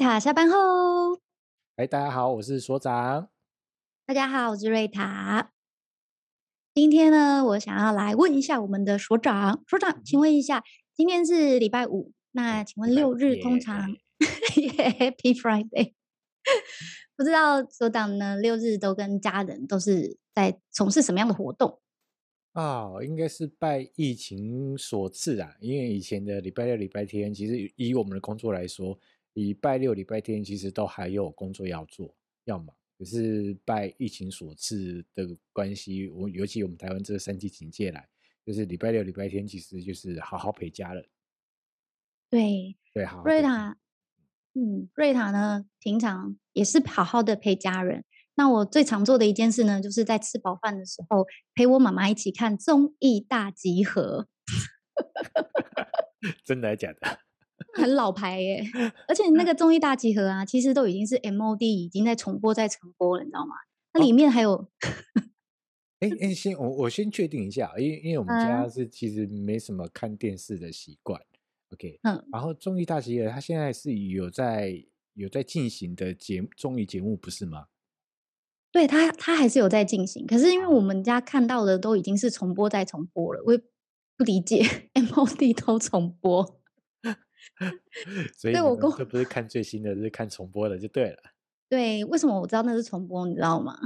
塔下班后，哎，大家好，我是所长。大家好，我是瑞塔。今天呢，我想要来问一下我们的所长，所长，请问一下，今天是礼拜五，那请问六日通常 Happy Friday？不知道所长呢，六日都跟家人都是在从事什么样的活动？哦，应该是拜疫情所赐啊，因为以前的礼拜六、礼拜天，其实以我们的工作来说，礼拜六、礼拜天其实都还有工作要做，要忙。可是拜疫情所赐的关系，我尤其我们台湾这个三级警戒来，就是礼拜六、礼拜天，其实就是好好陪家人。对对，好，好。瑞塔，嗯，瑞塔呢，平常也是好好的陪家人。那我最常做的一件事呢，就是在吃饱饭的时候，陪我妈妈一起看综艺大集合。真的还假的？很老牌耶，而且那个综艺大集合啊，其实都已经是 MOD 已经在重播，在重播了，你知道吗？它里面还有，哎、哦、哎，先我我先确定一下，因为因为我们家是其实没什么看电视的习惯、嗯、，OK，嗯，然后综艺大集合它现在是有在有在进行的节综艺节目，不是吗？对他，他还是有在进行，可是因为我们家看到的都已经是重播再重播了，我也不理解 MOD 都重播，所以我公这不是看最新的，是看重播的就对了。对，为什么我知道那是重播？你知道吗？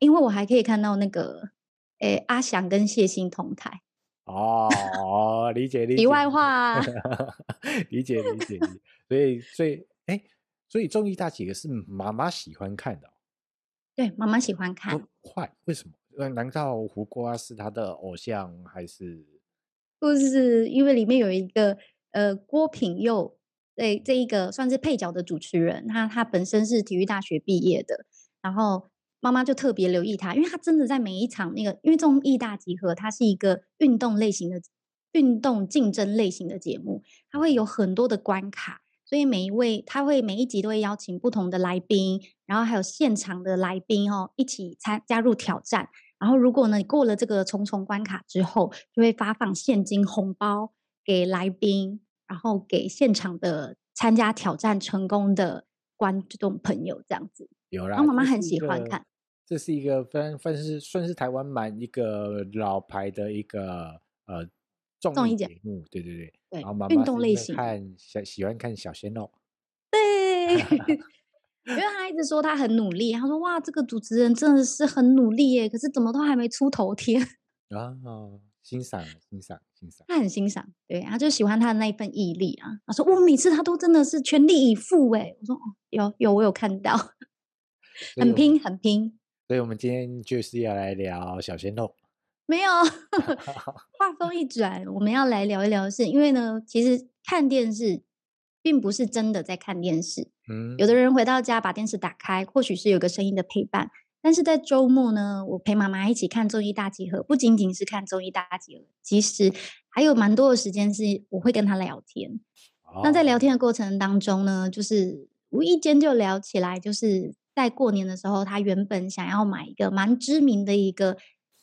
因为我还可以看到那个，诶，阿翔跟谢忻同台。哦，理解理解。题外话、啊 理解，理解理解。所以所以哎，所以综艺大集合是妈妈喜欢看的、哦。对，妈妈喜欢看。坏？为什么？难道胡瓜是他的偶像，还是？不是，因为里面有一个呃郭品佑，对，这一个算是配角的主持人，他他本身是体育大学毕业的，然后妈妈就特别留意他，因为他真的在每一场那个，因为综艺大集合，它是一个运动类型的运动竞争类型的节目，它会有很多的关卡。所以每一位他会每一集都会邀请不同的来宾，然后还有现场的来宾哦，一起参加入挑战。然后如果呢你过了这个重重关卡之后，就会发放现金红包给来宾，然后给现场的参加挑战成功的观众朋友这样子。有啦，然后妈妈很喜欢看。这是一个分分是算是台湾蛮一个老牌的一个呃。综艺节目，对对对，对，然后妈妈运动类型看小喜欢看小鲜肉，对 因为他一直说他很努力，他说哇，这个主持人真的是很努力耶，可是怎么都还没出头天 啊，欣赏欣赏欣赏，他很欣赏，对，他就喜欢他的那一份毅力啊，他说我，每次他都真的是全力以赴哎，我说哦，有有我有看到，很拼很拼，所以我们今天就是要来聊小鲜肉。没有，话锋一转，我们要来聊一聊的是，因为呢，其实看电视并不是真的在看电视。嗯，有的。人回到家把电视打开，或许是有个声音的陪伴，但是在周末呢，我陪妈妈一起看综艺大集合，不仅仅是看综艺大集合，其实还有蛮多的时间是我会跟她聊天。哦。那在聊天的过程当中呢，就是无意间就聊起来，就是在过年的时候，她原本想要买一个蛮知名的一个。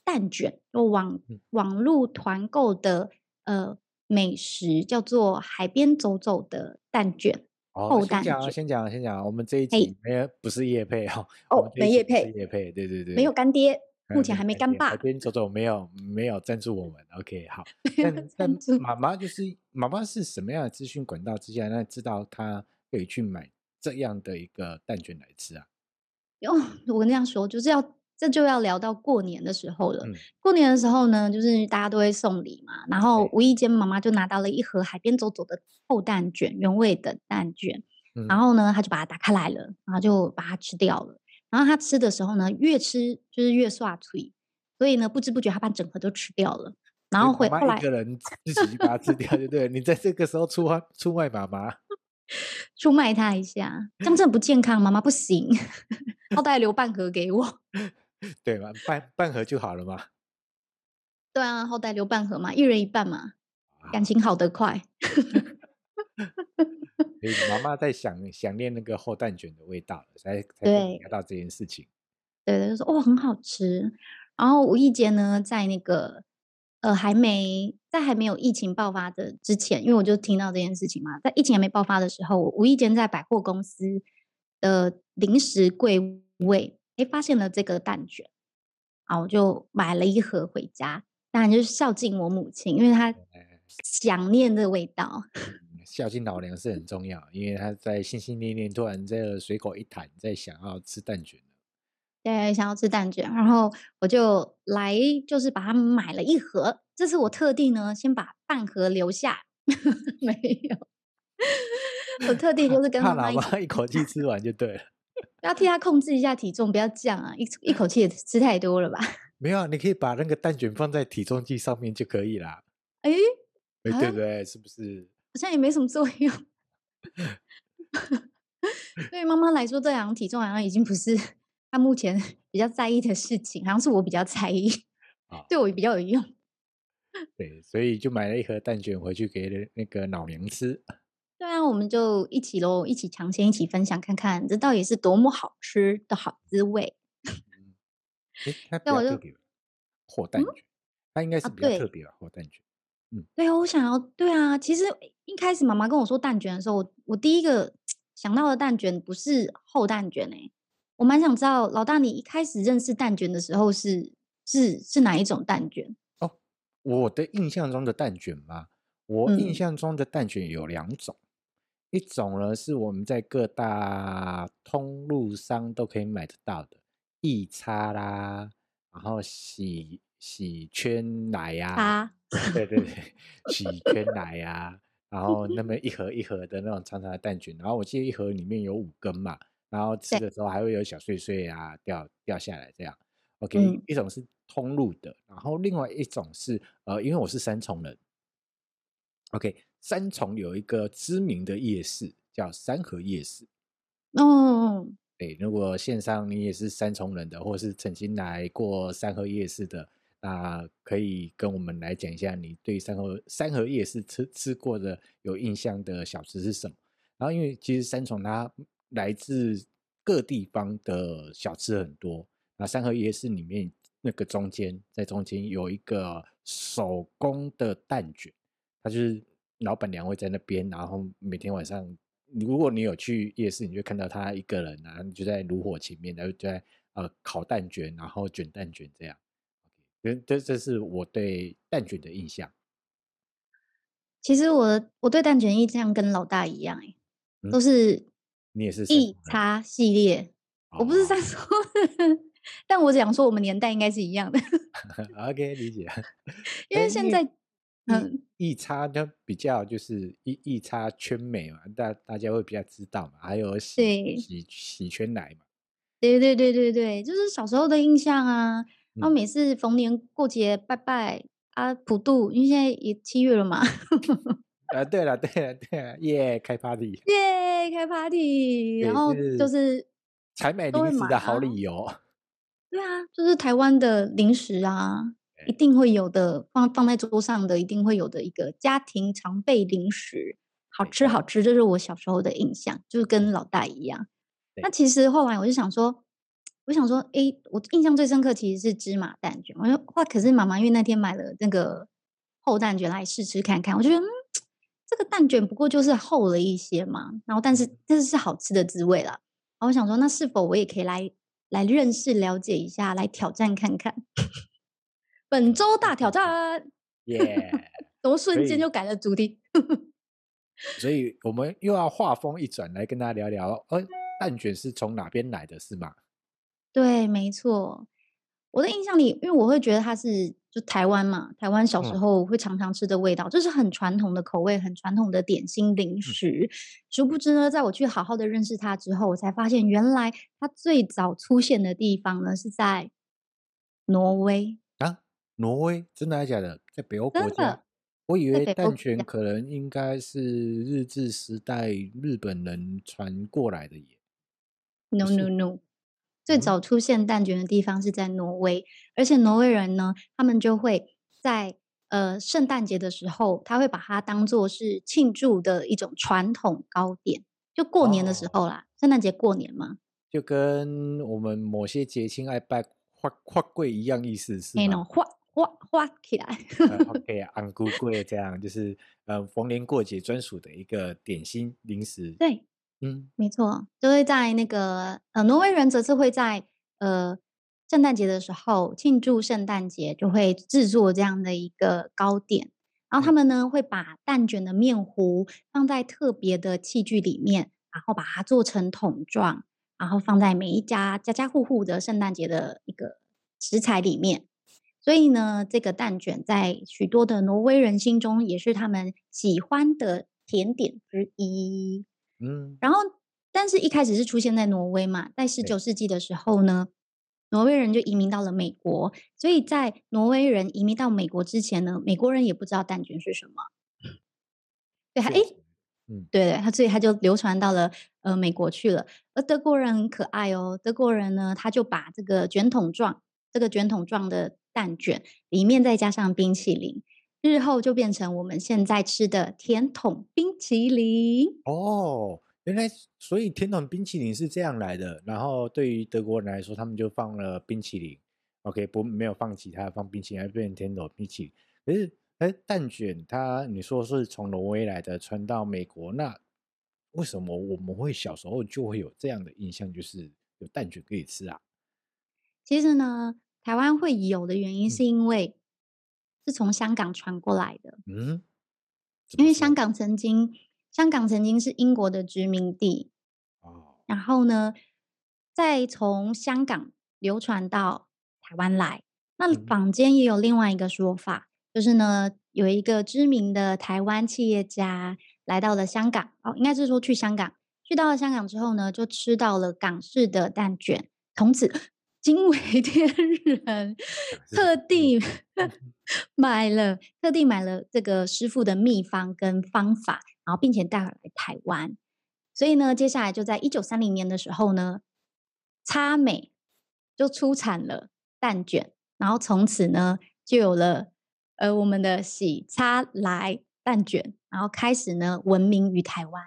蛋卷，就网网络团购的呃美食叫做海边走走的蛋卷。哦，先讲先讲先讲，我们这一集没有不是叶配哈。哦，没叶配，叶配，对对对，没有干爹，目前还没干爸。海边走走没有没有赞助我们，OK 好。但但妈妈就是妈妈是什么样的资讯管道之下，那知道她可以去买这样的一个蛋卷来吃啊？哟、哦，我跟这样说就是要。这就要聊到过年的时候了。嗯、过年的时候呢，就是大家都会送礼嘛。然后无意间妈妈就拿到了一盒海边走走的厚蛋卷，原味的蛋卷。嗯、然后呢，他就把它打开来了，然后就把它吃掉了。然后他吃的时候呢，越吃就是越刷嘴，所以呢，不知不觉他把整盒都吃掉了。然后回来一个人自己把它吃掉，对不对？你在这个时候出出卖妈妈，出卖他一下，这样真的不健康。妈妈不行，好歹留半盒给我。对嘛，半半盒就好了嘛。对啊，好歹留半盒嘛，一人一半嘛，感情好得快。妈妈在想想念那个厚蛋卷的味道，才才聊到这件事情。对对，就说哦很好吃。然后无意间呢，在那个呃还没在还没有疫情爆发的之前，因为我就听到这件事情嘛，在疫情还没爆发的时候，我无意间在百货公司的零食柜位，哎，发现了这个蛋卷，啊，我就买了一盒回家，当然就是孝敬我母亲，因为她想念的味道。孝敬老娘是很重要，因为她在心心念念，突然这个随口一谈，在想要吃蛋卷。对，想要吃蛋卷，然后我就来，就是把它买了一盒。这次我特地呢，先把半盒留下，没有。我特地就是跟他妈一，妈一口气吃完就对了。要替他控制一下体重，不要降啊！一一口气也吃太多了吧？没有，你可以把那个蛋卷放在体重计上面就可以啦。哎，对不对？是不是？好像也没什么作用。对妈妈来说，这样体重好像已经不是。她目前比较在意的事情，好像是我比较在意，哦、对我比较有用。对，所以就买了一盒蛋卷回去给那个老娘吃。对啊，我们就一起喽，一起尝鲜，一起分享，看看这到底是多么好吃的好滋味。那我就和蛋卷，它、嗯、应该是比较特别的和蛋卷。嗯，对啊，我想要，对啊，其实一开始妈妈跟我说蛋卷的时候，我我第一个想到的蛋卷不是厚蛋卷哎、欸。我蛮想知道，老大，你一开始认识蛋卷的时候是是是哪一种蛋卷？哦，我的印象中的蛋卷吗？我印象中的蛋卷有两种，嗯、一种呢是我们在各大通路商都可以买得到的益擦啦，然后洗洗圈奶呀、啊，对对对，洗圈奶呀、啊，然后那么一盒一盒的那种长长的蛋卷，然后我记得一盒里面有五根嘛。然后吃的时候还会有小碎碎啊掉掉下来这样，OK，、嗯、一种是通路的，然后另外一种是呃，因为我是三重人，OK，三重有一个知名的夜市叫三和夜市，哦，对，如果线上你也是三重人的，或是曾经来过三和夜市的，那可以跟我们来讲一下你对三和三和夜市吃吃过的有印象的小吃是什么？然后因为其实三重它。来自各地方的小吃很多，那三和夜市里面那个中间，在中间有一个手工的蛋卷，它就是老板娘会在那边，然后每天晚上，如果你有去夜市，你就看到他一个人啊，就在炉火前面，然后就在呃烤蛋卷，然后卷蛋卷这样。这这这是我对蛋卷的印象。其实我我对蛋卷印象跟老大一样，哎，都是。你也是一叉系列，哦、我不是三重，但我只想说我们年代应该是一样的。OK，理解。因为现在，嗯，益差它比较就是益益差圈美嘛，大大家会比较知道嘛，还有喜喜喜圈奶嘛。对对对对对，就是小时候的印象啊。然后每次逢年过节拜拜啊，普渡，因为现在也七月了嘛。啊，对了，对了，对了，耶，开 party，耶，开 party，然后就是采买零食的好理由。对啊，就是台湾的零食啊，一定会有的，放放在桌上的，一定会有的一个家庭常备零食，好吃好吃，这是我小时候的印象，就是跟老大一样。那其实后来我就想说，我想说，哎，我印象最深刻其实是芝麻蛋卷。我说哇，可是妈妈因为那天买了那个厚蛋卷来试吃看看，我就觉得嗯。这个蛋卷不过就是厚了一些嘛，然后但是但是是好吃的滋味啦。然后我想说，那是否我也可以来来认识、了解一下，来挑战看看？本周大挑战，耶么 瞬间就改了主题？所以我们又要话锋一转，来跟大家聊聊，呃，蛋卷是从哪边来的，是吗？对，没错。我的印象里，因为我会觉得它是。就台湾嘛，台湾小时候会常常吃的味道，这、嗯、是很传统的口味，很传统的点心零食。嗯、殊不知呢，在我去好好的认识它之后，我才发现原来它最早出现的地方呢是在挪威啊！挪威真的还是假的？在北欧国家？我以为蛋卷可能应该是日治时代日本人传过来的耶。No no no。最早出现蛋卷的地方是在挪威，而且挪威人呢，他们就会在呃圣诞节的时候，他会把它当做是庆祝的一种传统糕点，就过年的时候啦，圣诞节过年嘛，就跟我们某些节庆爱拜花花柜一样意思是吗？那种花花花起来。呃、OK，安菇贵这样就是呃逢年过节专属的一个点心零食。对，嗯，没错，就会在那个呃挪威人则是会在呃圣诞节的时候庆祝圣诞节，就会制作这样的一个糕点。然后他们呢会把蛋卷的面糊放在特别的器具里面，然后把它做成桶状，然后放在每一家家家户户的圣诞节的一个食材里面。所以呢，这个蛋卷在许多的挪威人心中也是他们喜欢的甜点之一。嗯，然后但是一开始是出现在挪威嘛，在十九世纪的时候呢。挪威人就移民到了美国，所以在挪威人移民到美国之前呢，美国人也不知道蛋卷是什么。对，哎，嗯，对对，他所以他就流传到了呃美国去了。而德国人很可爱哦，德国人呢，他就把这个卷筒状、这个卷筒状的蛋卷里面再加上冰淇淋，日后就变成我们现在吃的甜筒冰淇淋哦。原来，所以甜筒冰淇淋是这样来的。然后对于德国人来说，他们就放了冰淇淋，OK，不没有放其他，放冰淇淋，还变成甜筒冰淇淋。可是，哎，蛋卷它你说是从挪威来的，传到美国，那为什么我们会小时候就会有这样的印象，就是有蛋卷可以吃啊？其实呢，台湾会有的原因是因为是从香港传过来的。嗯，因为香港曾经。香港曾经是英国的殖民地，然后呢，再从香港流传到台湾来。那坊间也有另外一个说法，就是呢，有一个知名的台湾企业家来到了香港，哦，应该是说去香港，去到了香港之后呢，就吃到了港式的蛋卷，从此惊为 天人，特地 买了，特地买了这个师傅的秘方跟方法。然后，并且带回来台湾，所以呢，接下来就在一九三零年的时候呢，叉美就出产了蛋卷，然后从此呢，就有了呃我们的喜叉来蛋卷，然后开始呢闻名于台湾。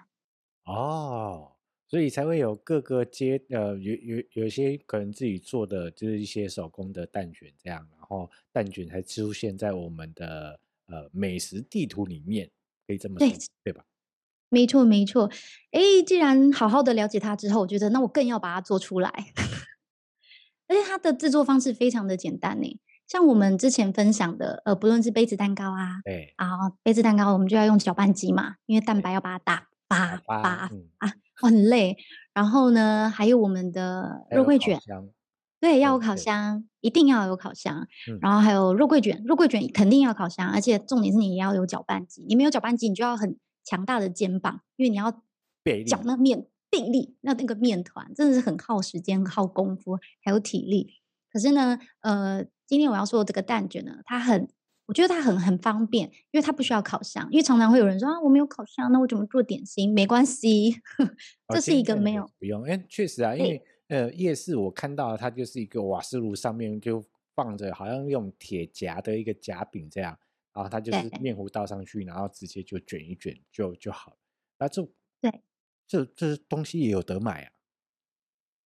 哦，所以才会有各个街呃有有有一些可能自己做的就是一些手工的蛋卷这样，然后蛋卷才出现在我们的呃美食地图里面，可以这么说，对，对吧？没错，没错。哎，既然好好的了解它之后，我觉得那我更要把它做出来。而且它的制作方式非常的简单呢，像我们之前分享的，呃，不论是杯子蛋糕啊，对啊，杯子蛋糕我们就要用搅拌机嘛，因为蛋白要把它打发发啊，很累。然后呢，还有我们的肉桂卷，对，要有烤箱，一定要有烤箱。嗯、然后还有肉桂卷，肉桂卷肯定要烤箱，而且重点是你也要有搅拌机，你没有搅拌机，你就要很。强大的肩膀，因为你要搅那面，定力，那那个面团真的是很耗时间、耗功夫，还有体力。可是呢，呃，今天我要说的这个蛋卷呢，它很，我觉得它很很方便，因为它不需要烤箱。因为常常会有人说啊，我没有烤箱，那我怎么做点心？没关系，这是一个没有、哦、不用。哎，确实啊，因为呃，夜市我看到它就是一个瓦斯炉上面就放着，好像用铁夹的一个夹饼这样。然后它就是面糊倒上去，然后直接就卷一卷就就好了。那这对这这东西也有得买啊？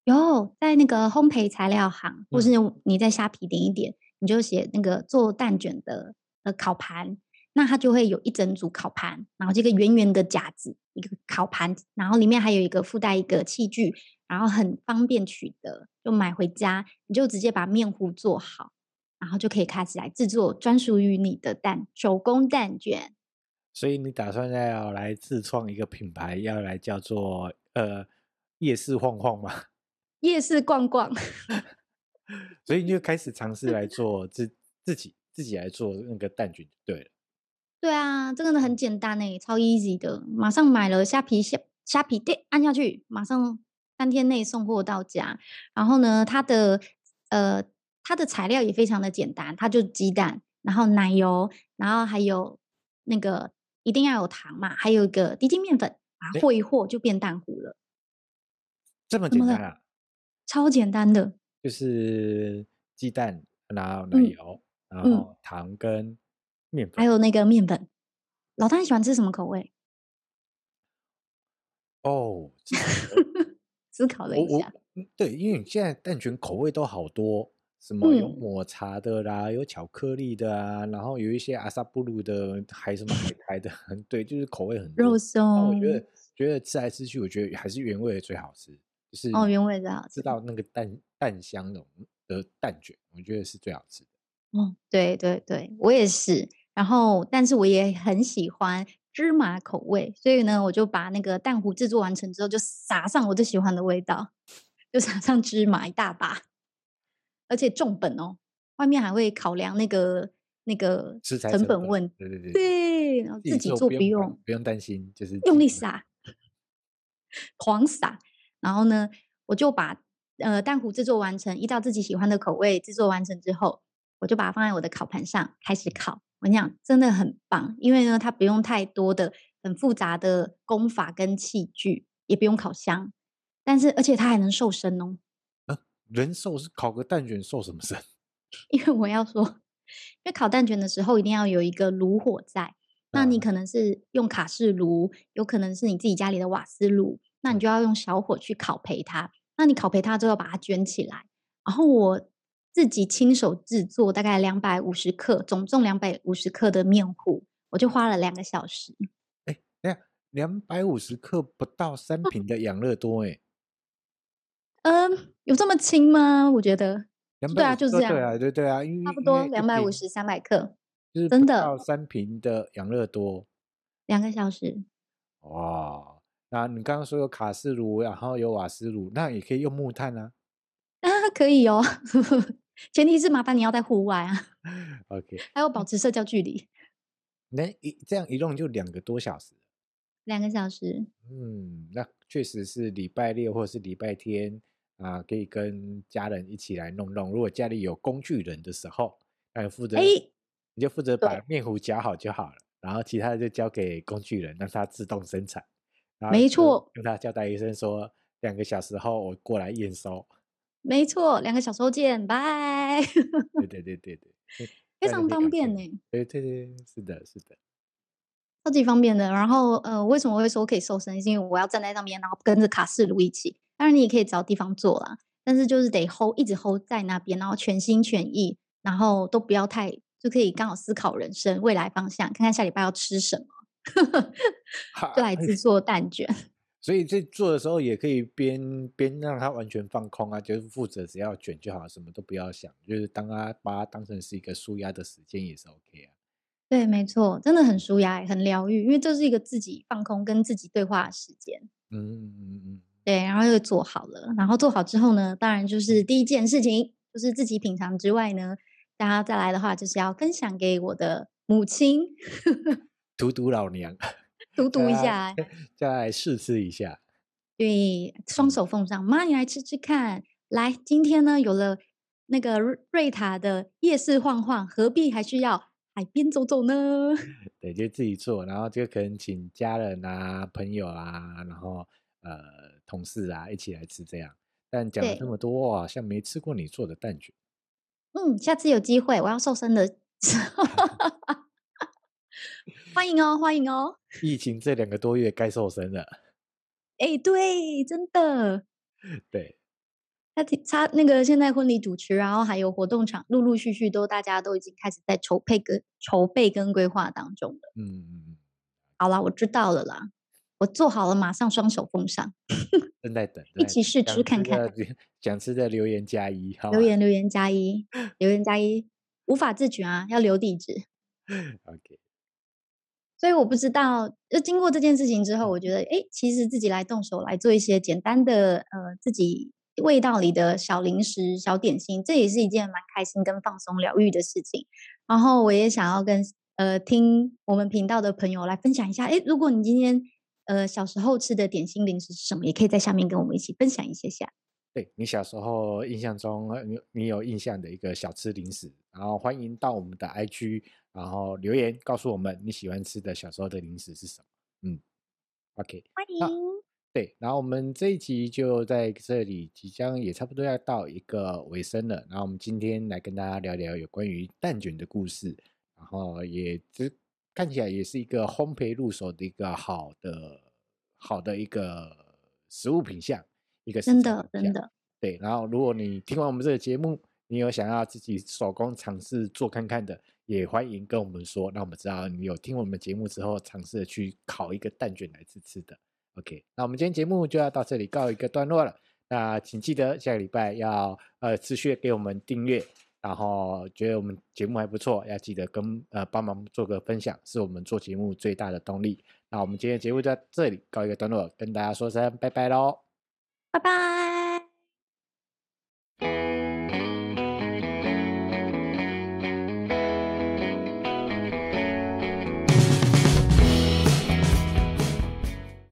有，在那个烘焙材料行，或是你在虾皮点一点，嗯、你就写那个做蛋卷的呃烤盘，那它就会有一整组烤盘，然后这个圆圆的夹子，一个烤盘，然后里面还有一个附带一个器具，然后很方便取得，就买回家你就直接把面糊做好。然后就可以开始来制作专属于你的蛋手工蛋卷。所以你打算要来自创一个品牌，要来叫做呃夜市晃晃吗？夜市逛逛。所以你就开始尝试来做自自己自己来做那个蛋卷，对了。对啊，这个呢很简单诶，超 easy 的，马上买了虾皮虾虾皮，对，按下去，马上三天内送货到家。然后呢，它的呃。它的材料也非常的简单，它就鸡蛋，然后奶油，然后还有那个一定要有糖嘛，还有一个低筋面粉，把它和一和就变蛋糊了。这么简单啊？超简单的，就是鸡蛋，然后奶油，嗯、然后糖跟面粉，还有那个面粉。老大喜欢吃什么口味？哦，思考了一下，对，因为你现在蛋卷口味都好多。什么有抹茶的啦，嗯、有巧克力的啊，然后有一些阿萨布鲁的，还什么海苔的，对，就是口味很多。肉松，我觉得觉得吃来吃去，我觉得还是原味的最好吃，就是哦，原味最好吃，知道那个蛋蛋香的的蛋卷，我觉得是最好吃的。哦，对对对，我也是。然后，但是我也很喜欢芝麻口味，所以呢，我就把那个蛋糊制作完成之后，就撒上我最喜欢的味道，就撒上芝麻一大把。而且重本哦，外面还会考量那个那个成本问，对对对，对，然后自己做不用不用担心，就是用力撒，狂撒，然后呢，我就把呃蛋糊制作完成，依照自己喜欢的口味制作完成之后，我就把它放在我的烤盘上开始烤。我跟你讲，真的很棒，因为呢，它不用太多的很复杂的功法跟器具，也不用烤箱，但是而且它还能瘦身哦。人瘦是烤个蛋卷瘦什么身？因为我要说，因为烤蛋卷的时候一定要有一个炉火在，那你可能是用卡式炉，有可能是你自己家里的瓦斯炉，那你就要用小火去烤焙它。那你烤焙它之后把它卷起来，然后我自己亲手制作大概两百五十克，总重两百五十克的面糊，我就花了两个小时。哎，那两百五十克不到三瓶的养乐多哎。嗯，有这么轻吗？我觉得，对啊，就是这样，对啊，对对啊，差不多两百五十三百克，就是真的到，三瓶的养乐多，两个小时。哇，那你刚刚说有卡式炉，然后有瓦斯炉，那也可以用木炭啊？啊，可以哦，前提是麻烦你要在户外啊。OK，还要保持社交距离。那一这样一弄就两个多小时。两个小时。嗯，那确实是礼拜六或是礼拜天。啊，可以跟家人一起来弄弄。如果家里有工具人的时候，那你负责，欸、你就负责把面糊搅好就好了，然后其他的就交给工具人，让它自动生产。没错，跟他交代一声说，两个小时后我过来验收。没错，两个小时后见，拜。对 对对对对，非常方便呢。对对对，是的，是的，超级方便的。然后呃，为什么会说可以瘦身？是因为我要站在上面，然后跟着卡式炉一起。当然，你也可以找地方坐啦，但是就是得 hold，一直 hold 在那边，然后全心全意，然后都不要太，就可以刚好思考人生未来方向，看看下礼拜要吃什么，就来制作蛋卷。所以在做的时候也可以边边让它完全放空啊，就是负责只要卷就好，什么都不要想，就是当它把它当成是一个舒压的时间也是 OK 啊。对，没错，真的很舒压，很疗愈，因为这是一个自己放空跟自己对话的时间。嗯嗯嗯嗯。对，然后又做好了，然后做好之后呢，当然就是第一件事情，就是自己品尝之外呢，大家再来的话，就是要分享给我的母亲，荼毒老娘，荼毒一下，再来试吃一下，对，双手奉上，妈，你来吃吃看，来，今天呢有了那个瑞塔的夜市晃晃，何必还需要海边走走呢？对，就自己做，然后就可能请家人啊、朋友啊，然后呃。同事啊，一起来吃这样。但讲了这么多，好像没吃过你做的蛋卷。嗯，下次有机会，我要瘦身的时候，欢迎哦，欢迎哦。疫情这两个多月该瘦身了。哎、欸，对，真的。对。他他那个现在婚礼主持，然后还有活动场，陆陆续续都大家都已经开始在筹备跟筹备跟规划当中了。嗯嗯嗯。好啦，我知道了啦。我做好了，马上双手奉上。正在等，一起试吃看看。想吃的留言加一，好。留言留言加一，留言加一，无法自取啊，要留地址。OK。所以我不知道，就经过这件事情之后，我觉得，哎，其实自己来动手来做一些简单的，呃，自己味道里的小零食、小点心，这也是一件蛮开心跟放松疗愈的事情。然后我也想要跟呃听我们频道的朋友来分享一下，哎，如果你今天。呃，小时候吃的点心零食是什么？也可以在下面跟我们一起分享一些下。对，你小时候印象中，你你有印象的一个小吃零食，然后欢迎到我们的 IG，然后留言告诉我们你喜欢吃的小时候的零食是什么。嗯，OK，欢迎。对，然后我们这一集就在这里，即将也差不多要到一个尾声了。然后我们今天来跟大家聊聊有关于蛋卷的故事，然后也只。看起来也是一个烘焙入手的一个好的好的一个食物品项，一个真的真的。对，然后如果你听完我们这个节目，你有想要自己手工尝试做看看的，也欢迎跟我们说，让我们知道你有听我们节目之后尝试去烤一个蛋卷来吃吃的。OK，那我们今天节目就要到这里告一个段落了。那请记得下个礼拜要呃持续给我们订阅，然后觉得我们节目还不错，要记得跟呃帮忙做个分享，是我们做节目最大的动力。那我们今天节目就到这里告一个段落，跟大家说声拜拜喽，拜拜。